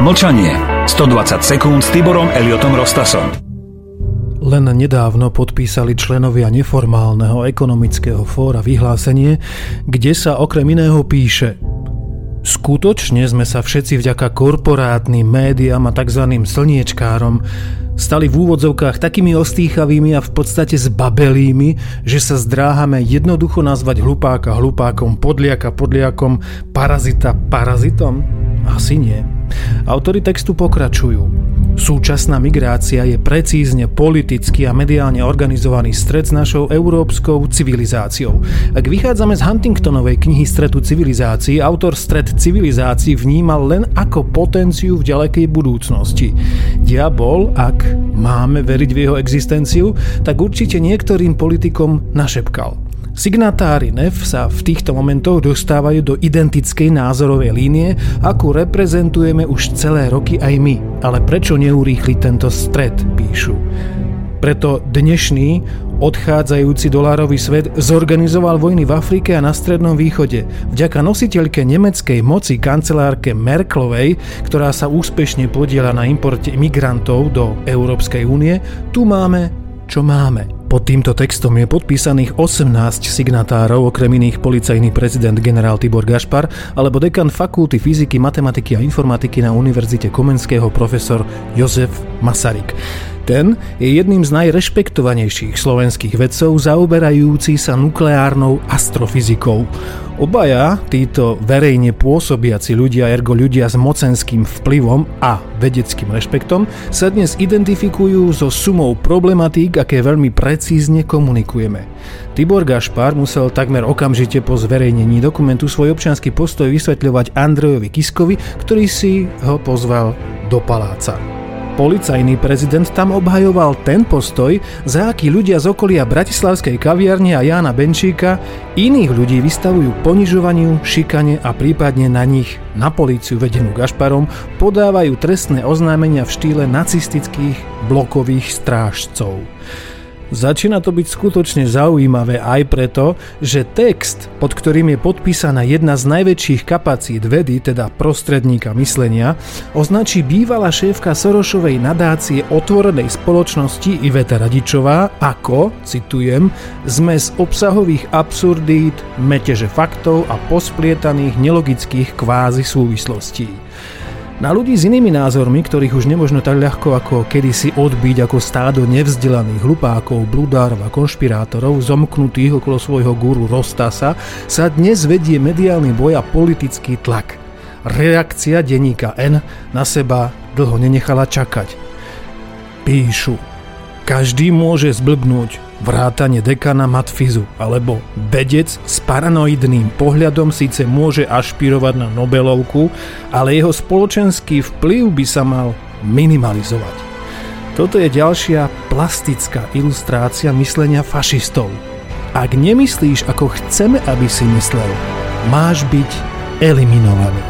Mlčanie. 120 sekúnd s Tiborom Eliotom Rostasom. Len nedávno podpísali členovia neformálneho ekonomického fóra vyhlásenie, kde sa okrem iného píše Skutočne sme sa všetci vďaka korporátnym médiám a tzv. slniečkárom stali v úvodzovkách takými ostýchavými a v podstate zbabelými, že sa zdráhame jednoducho nazvať hlupáka hlupákom, podliaka podliakom, parazita parazitom? Asi nie. Autory textu pokračujú. Súčasná migrácia je precízne politicky a mediálne organizovaný stred s našou európskou civilizáciou. Ak vychádzame z Huntingtonovej knihy Stretu civilizácií, autor stred civilizácií vnímal len ako potenciu v ďalekej budúcnosti. Diabol, ak máme veriť v jeho existenciu, tak určite niektorým politikom našepkal – Signatári NEF sa v týchto momentoch dostávajú do identickej názorovej línie, akú reprezentujeme už celé roky aj my. Ale prečo neurýchli tento stred, píšu. Preto dnešný odchádzajúci dolárový svet zorganizoval vojny v Afrike a na Strednom východe. Vďaka nositeľke nemeckej moci kancelárke Merklovej, ktorá sa úspešne podiela na importe imigrantov do Európskej únie, tu máme, čo máme. Pod týmto textom je podpísaných 18 signatárov, okrem iných policajný prezident generál Tibor Gašpar alebo dekan fakulty fyziky, matematiky a informatiky na Univerzite Komenského profesor Jozef Masaryk. Ten je jedným z najrešpektovanejších slovenských vedcov zaoberajúci sa nukleárnou astrofyzikou. Obaja, títo verejne pôsobiaci ľudia, ergo ľudia s mocenským vplyvom a vedeckým rešpektom, sa dnes identifikujú so sumou problematík, aké veľmi precízne komunikujeme. Tibor Gašpar musel takmer okamžite po zverejnení dokumentu svoj občianský postoj vysvetľovať Andrejovi Kiskovi, ktorý si ho pozval do paláca. Policajný prezident tam obhajoval ten postoj, za aký ľudia z okolia Bratislavskej kaviarne a Jána Benčíka iných ľudí vystavujú ponižovaniu, šikane a prípadne na nich, na políciu vedenú Gašparom, podávajú trestné oznámenia v štýle nacistických blokových strážcov. Začína to byť skutočne zaujímavé aj preto, že text, pod ktorým je podpísaná jedna z najväčších kapacít vedy, teda prostredníka myslenia, označí bývalá šéfka Sorošovej nadácie otvorenej spoločnosti Iveta Radičová ako, citujem, zmes obsahových absurdít, meteže faktov a posplietaných nelogických kvázi súvislostí. Na ľudí s inými názormi, ktorých už nemožno tak ľahko ako kedysi odbiť ako stádo nevzdelaných hlupákov, bludárov a konšpirátorov zomknutých okolo svojho guru Rostasa, sa dnes vedie mediálny boj a politický tlak. Reakcia denníka N na seba dlho nenechala čakať. Píšu. Každý môže zblbnúť, vrátane dekana Matfizu, alebo vedec s paranoidným pohľadom síce môže ašpirovať na Nobelovku, ale jeho spoločenský vplyv by sa mal minimalizovať. Toto je ďalšia plastická ilustrácia myslenia fašistov. Ak nemyslíš, ako chceme, aby si myslel, máš byť eliminovaný.